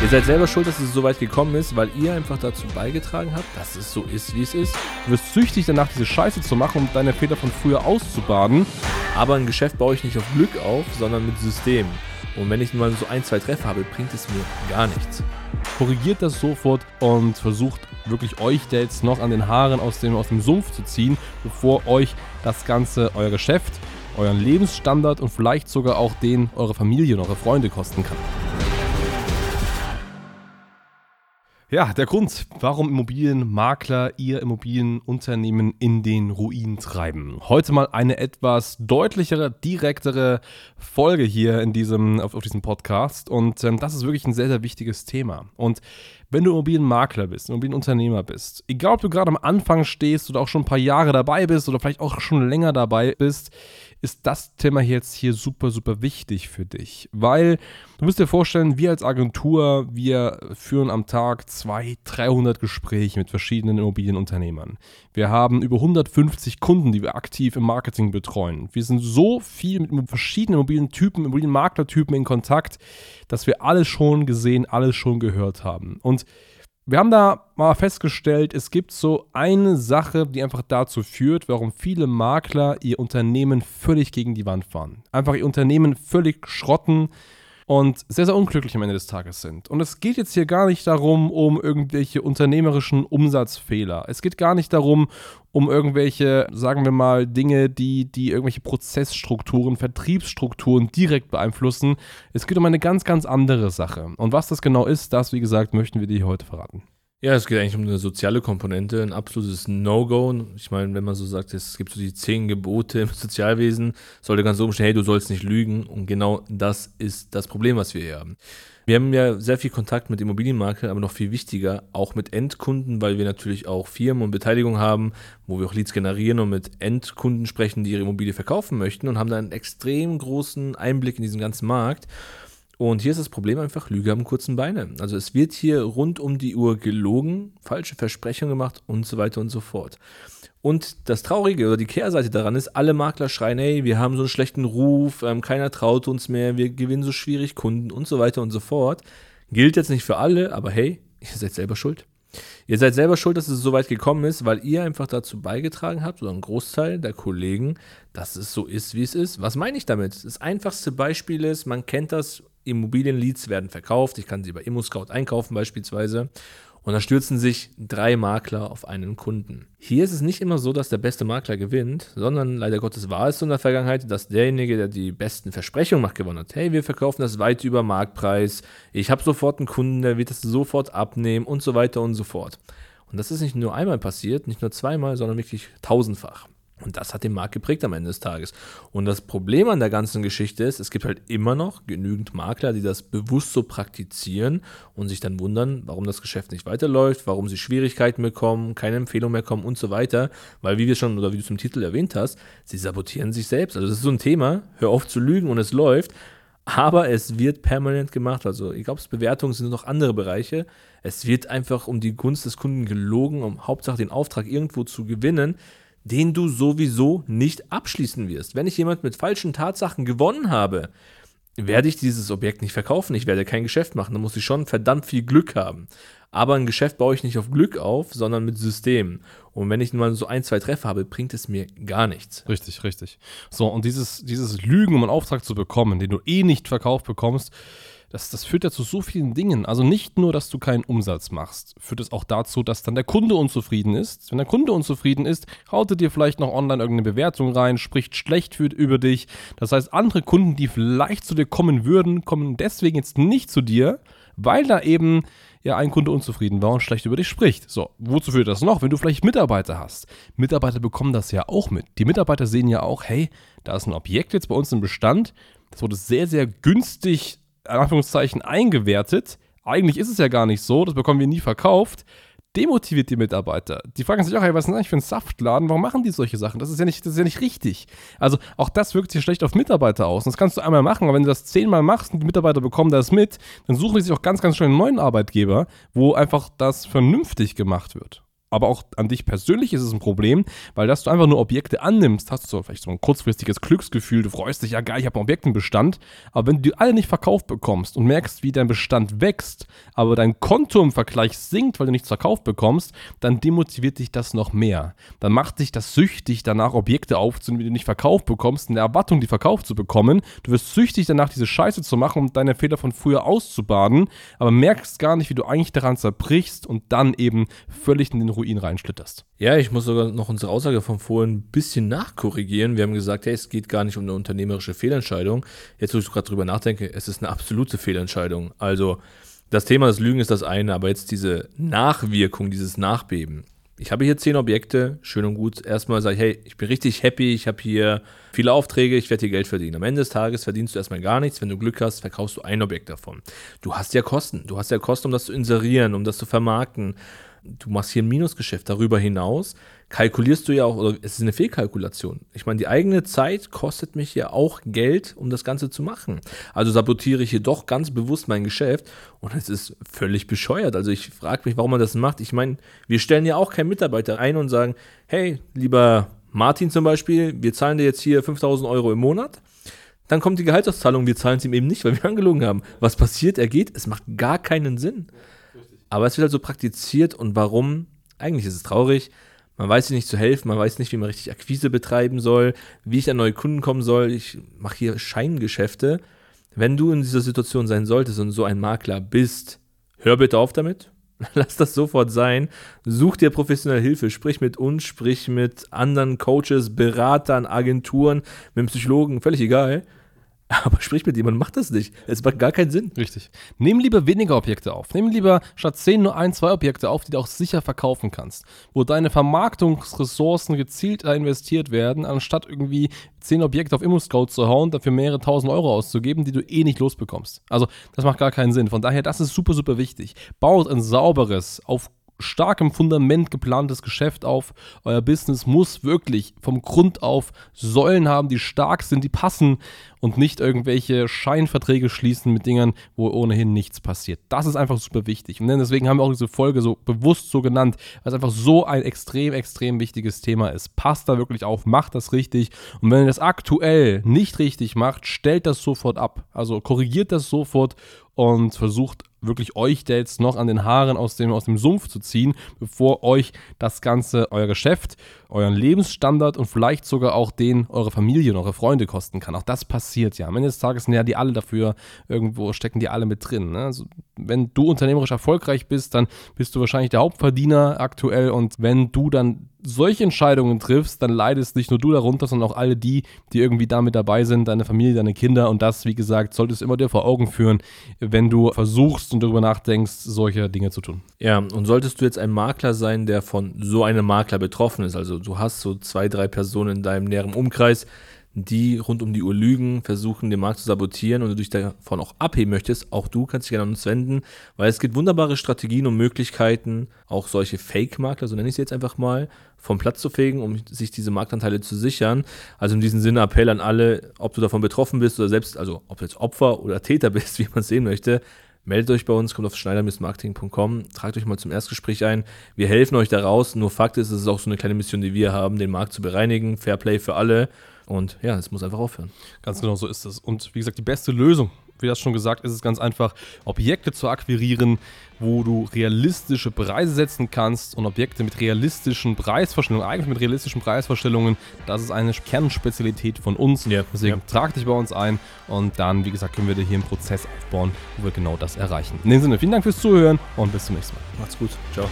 Ihr seid selber schuld, dass es so weit gekommen ist, weil ihr einfach dazu beigetragen habt, dass es so ist, wie es ist. Du wirst süchtig danach, diese Scheiße zu machen, um deine Fehler von früher auszubaden. Aber ein Geschäft baue ich nicht auf Glück auf, sondern mit System. Und wenn ich mal so ein, zwei Treffer habe, bringt es mir gar nichts. Korrigiert das sofort und versucht wirklich euch da jetzt noch an den Haaren aus dem, aus dem Sumpf zu ziehen, bevor euch das Ganze, euer Geschäft, euren Lebensstandard und vielleicht sogar auch den eurer Familie und eurer Freunde kosten kann. Ja, der Grund, warum Immobilienmakler ihr Immobilienunternehmen in den Ruin treiben. Heute mal eine etwas deutlichere, direktere Folge hier in diesem, auf, auf diesem Podcast. Und ähm, das ist wirklich ein sehr, sehr wichtiges Thema. Und wenn du Immobilienmakler bist, Immobilienunternehmer bist, egal ob du gerade am Anfang stehst oder auch schon ein paar Jahre dabei bist oder vielleicht auch schon länger dabei bist, ist das Thema jetzt hier super, super wichtig für dich. Weil du musst dir vorstellen, wir als Agentur, wir führen am Tag 200, 300 Gespräche mit verschiedenen Immobilienunternehmern. Wir haben über 150 Kunden, die wir aktiv im Marketing betreuen. Wir sind so viel mit verschiedenen Immobilientypen, Immobilienmaklertypen in Kontakt, dass wir alles schon gesehen, alles schon gehört haben. Und wir haben da mal festgestellt, es gibt so eine Sache, die einfach dazu führt, warum viele Makler ihr Unternehmen völlig gegen die Wand fahren. Einfach ihr Unternehmen völlig schrotten, und sehr, sehr unglücklich am Ende des Tages sind. Und es geht jetzt hier gar nicht darum, um irgendwelche unternehmerischen Umsatzfehler. Es geht gar nicht darum, um irgendwelche, sagen wir mal, Dinge, die, die irgendwelche Prozessstrukturen, Vertriebsstrukturen direkt beeinflussen. Es geht um eine ganz, ganz andere Sache. Und was das genau ist, das, wie gesagt, möchten wir dir heute verraten. Ja, es geht eigentlich um eine soziale Komponente, ein absolutes No-Go. Ich meine, wenn man so sagt, es gibt so die zehn Gebote im Sozialwesen, sollte ganz oben stehen, hey, du sollst nicht lügen. Und genau das ist das Problem, was wir hier haben. Wir haben ja sehr viel Kontakt mit Immobilienmaklern, aber noch viel wichtiger, auch mit Endkunden, weil wir natürlich auch Firmen und Beteiligung haben, wo wir auch Leads generieren und mit Endkunden sprechen, die ihre Immobilie verkaufen möchten und haben da einen extrem großen Einblick in diesen ganzen Markt. Und hier ist das Problem einfach, Lüge am kurzen Beine. Also es wird hier rund um die Uhr gelogen, falsche Versprechungen gemacht und so weiter und so fort. Und das Traurige oder die Kehrseite daran ist, alle Makler schreien, hey, wir haben so einen schlechten Ruf, ähm, keiner traut uns mehr, wir gewinnen so schwierig Kunden und so weiter und so fort. Gilt jetzt nicht für alle, aber hey, ihr seid selber schuld. Ihr seid selber schuld, dass es so weit gekommen ist, weil ihr einfach dazu beigetragen habt, oder ein Großteil der Kollegen, dass es so ist, wie es ist. Was meine ich damit? Das einfachste Beispiel ist, man kennt das Immobilienleads werden verkauft. Ich kann sie bei ImmoScout einkaufen beispielsweise. Und da stürzen sich drei Makler auf einen Kunden. Hier ist es nicht immer so, dass der beste Makler gewinnt, sondern leider Gottes war es so in der Vergangenheit, dass derjenige, der die besten Versprechungen macht, gewonnen hat. Hey, wir verkaufen das weit über Marktpreis, ich habe sofort einen Kunden, der wird das sofort abnehmen und so weiter und so fort. Und das ist nicht nur einmal passiert, nicht nur zweimal, sondern wirklich tausendfach. Und das hat den Markt geprägt am Ende des Tages. Und das Problem an der ganzen Geschichte ist, es gibt halt immer noch genügend Makler, die das bewusst so praktizieren und sich dann wundern, warum das Geschäft nicht weiterläuft, warum sie Schwierigkeiten bekommen, keine Empfehlung mehr kommen und so weiter. Weil, wie wir schon oder wie du zum Titel erwähnt hast, sie sabotieren sich selbst. Also, das ist so ein Thema, hör auf zu lügen und es läuft. Aber es wird permanent gemacht. Also, ich glaube, Bewertungen sind noch andere Bereiche. Es wird einfach um die Gunst des Kunden gelogen, um Hauptsache den Auftrag irgendwo zu gewinnen den du sowieso nicht abschließen wirst. Wenn ich jemand mit falschen Tatsachen gewonnen habe, werde ich dieses Objekt nicht verkaufen, ich werde kein Geschäft machen, da muss ich schon verdammt viel Glück haben. Aber ein Geschäft baue ich nicht auf Glück auf, sondern mit Systemen. Und wenn ich mal so ein, zwei Treffer habe, bringt es mir gar nichts. Richtig, richtig. So, und dieses, dieses Lügen, um einen Auftrag zu bekommen, den du eh nicht verkauft bekommst, das, das führt ja zu so vielen Dingen. Also nicht nur, dass du keinen Umsatz machst, führt es auch dazu, dass dann der Kunde unzufrieden ist. Wenn der Kunde unzufrieden ist, haut er dir vielleicht noch online irgendeine Bewertung rein, spricht schlecht über dich. Das heißt, andere Kunden, die vielleicht zu dir kommen würden, kommen deswegen jetzt nicht zu dir, weil da eben ja ein Kunde unzufrieden war und schlecht über dich spricht. So, wozu führt das noch? Wenn du vielleicht Mitarbeiter hast. Mitarbeiter bekommen das ja auch mit. Die Mitarbeiter sehen ja auch, hey, da ist ein Objekt jetzt bei uns im Bestand. Das wurde sehr, sehr günstig Anführungszeichen eingewertet. Eigentlich ist es ja gar nicht so, das bekommen wir nie verkauft. Demotiviert die Mitarbeiter. Die fragen sich auch, hey, was ist denn eigentlich für ein Saftladen? Warum machen die solche Sachen? Das ist ja nicht, das ist ja nicht richtig. Also auch das wirkt sich schlecht auf Mitarbeiter aus. Und das kannst du einmal machen, aber wenn du das zehnmal machst und die Mitarbeiter bekommen das mit, dann suchen die sich auch ganz, ganz schnell einen neuen Arbeitgeber, wo einfach das vernünftig gemacht wird. Aber auch an dich persönlich ist es ein Problem, weil dass du einfach nur Objekte annimmst, hast du vielleicht so ein kurzfristiges Glücksgefühl, du freust dich, ja geil, ich habe einen Objektenbestand, aber wenn du alle nicht verkauft bekommst und merkst, wie dein Bestand wächst, aber dein Konto im Vergleich sinkt, weil du nichts verkauft bekommst, dann demotiviert dich das noch mehr. Dann macht dich das süchtig, danach Objekte aufzunehmen, die du nicht verkauft bekommst, in der Erwartung, die verkauft zu bekommen. Du wirst süchtig danach, diese Scheiße zu machen, um deine Fehler von früher auszubaden, aber merkst gar nicht, wie du eigentlich daran zerbrichst und dann eben völlig in den Ruin reinschlitterst. Ja, ich muss sogar noch unsere Aussage von vorhin ein bisschen nachkorrigieren. Wir haben gesagt, hey, es geht gar nicht um eine unternehmerische Fehlentscheidung. Jetzt, wo ich gerade drüber nachdenke, es ist eine absolute Fehlentscheidung. Also, das Thema des Lügen ist das eine, aber jetzt diese Nachwirkung, dieses Nachbeben. Ich habe hier zehn Objekte, schön und gut. Erstmal sage ich, hey, ich bin richtig happy, ich habe hier viele Aufträge, ich werde hier Geld verdienen. Am Ende des Tages verdienst du erstmal gar nichts. Wenn du Glück hast, verkaufst du ein Objekt davon. Du hast ja Kosten. Du hast ja Kosten, um das zu inserieren, um das zu vermarkten du machst hier ein Minusgeschäft. Darüber hinaus kalkulierst du ja auch, oder es ist eine Fehlkalkulation. Ich meine, die eigene Zeit kostet mich ja auch Geld, um das Ganze zu machen. Also sabotiere ich hier doch ganz bewusst mein Geschäft und es ist völlig bescheuert. Also ich frage mich, warum man das macht. Ich meine, wir stellen ja auch keinen Mitarbeiter ein und sagen, hey, lieber Martin zum Beispiel, wir zahlen dir jetzt hier 5000 Euro im Monat. Dann kommt die Gehaltsauszahlung, wir zahlen es ihm eben nicht, weil wir angelogen haben. Was passiert? Er geht, es macht gar keinen Sinn. Aber es wird halt so praktiziert und warum? Eigentlich ist es traurig. Man weiß sich nicht zu helfen, man weiß nicht, wie man richtig Akquise betreiben soll, wie ich an neue Kunden kommen soll. Ich mache hier Scheingeschäfte. Wenn du in dieser Situation sein solltest und so ein Makler bist, hör bitte auf damit. Lass das sofort sein. Such dir professionelle Hilfe. Sprich mit uns, sprich mit anderen Coaches, Beratern, Agenturen, mit Psychologen, völlig egal. Aber sprich mit jemandem, mach das nicht. Es macht gar keinen Sinn. Richtig. Nimm lieber weniger Objekte auf. Nimm lieber statt 10 nur ein, zwei Objekte auf, die du auch sicher verkaufen kannst. Wo deine Vermarktungsressourcen gezielt investiert werden, anstatt irgendwie 10 Objekte auf ImmoScout zu hauen, dafür mehrere tausend Euro auszugeben, die du eh nicht losbekommst. Also, das macht gar keinen Sinn. Von daher, das ist super, super wichtig. Baut ein sauberes, auf starkem Fundament geplantes Geschäft auf. Euer Business muss wirklich vom Grund auf Säulen haben, die stark sind, die passen und nicht irgendwelche Scheinverträge schließen mit Dingern, wo ohnehin nichts passiert. Das ist einfach super wichtig. Und deswegen haben wir auch diese Folge so bewusst so genannt, weil es einfach so ein extrem, extrem wichtiges Thema ist. Passt da wirklich auf, macht das richtig. Und wenn ihr das aktuell nicht richtig macht, stellt das sofort ab. Also korrigiert das sofort und versucht wirklich euch da jetzt noch an den Haaren aus dem, aus dem Sumpf zu ziehen, bevor euch das Ganze, euer Geschäft, euren Lebensstandard und vielleicht sogar auch den eurer Familie und eure Freunde kosten kann. Auch das passiert ja. Am Ende des Tages sind ja die alle dafür, irgendwo stecken die alle mit drin. Ne? Also, wenn du unternehmerisch erfolgreich bist, dann bist du wahrscheinlich der Hauptverdiener aktuell und wenn du dann solche Entscheidungen triffst, dann leidest nicht nur du darunter, sondern auch alle die, die irgendwie damit dabei sind, deine Familie, deine Kinder. Und das, wie gesagt, solltest du immer dir vor Augen führen, wenn du versuchst und darüber nachdenkst, solche Dinge zu tun. Ja, und solltest du jetzt ein Makler sein, der von so einem Makler betroffen ist, also du hast so zwei, drei Personen in deinem näheren Umkreis, die rund um die Uhr lügen, versuchen, den Markt zu sabotieren und du dich davon auch abheben möchtest, auch du kannst dich gerne an uns wenden, weil es gibt wunderbare Strategien und Möglichkeiten, auch solche Fake-Makler, so nenne ich sie jetzt einfach mal, vom Platz zu fegen, um sich diese Marktanteile zu sichern. Also in diesem Sinne Appell an alle, ob du davon betroffen bist oder selbst, also ob du jetzt Opfer oder Täter bist, wie man es sehen möchte, meldet euch bei uns, kommt auf schneider-marketing.com, tragt euch mal zum Erstgespräch ein. Wir helfen euch da raus. Nur Fakt ist, es ist auch so eine kleine Mission, die wir haben, den Markt zu bereinigen. Fairplay für alle. Und ja, es muss einfach aufhören. Ganz genau so ist es. Und wie gesagt, die beste Lösung, wie das schon gesagt, ist es ganz einfach, Objekte zu akquirieren, wo du realistische Preise setzen kannst und Objekte mit realistischen Preisvorstellungen, eigentlich mit realistischen Preisvorstellungen, das ist eine Kernspezialität von uns. Ja, Deswegen ja. trag dich bei uns ein und dann, wie gesagt, können wir dir hier einen Prozess aufbauen, wo wir genau das erreichen. In dem Sinne, vielen Dank fürs Zuhören und bis zum nächsten Mal. Macht's gut. Ciao.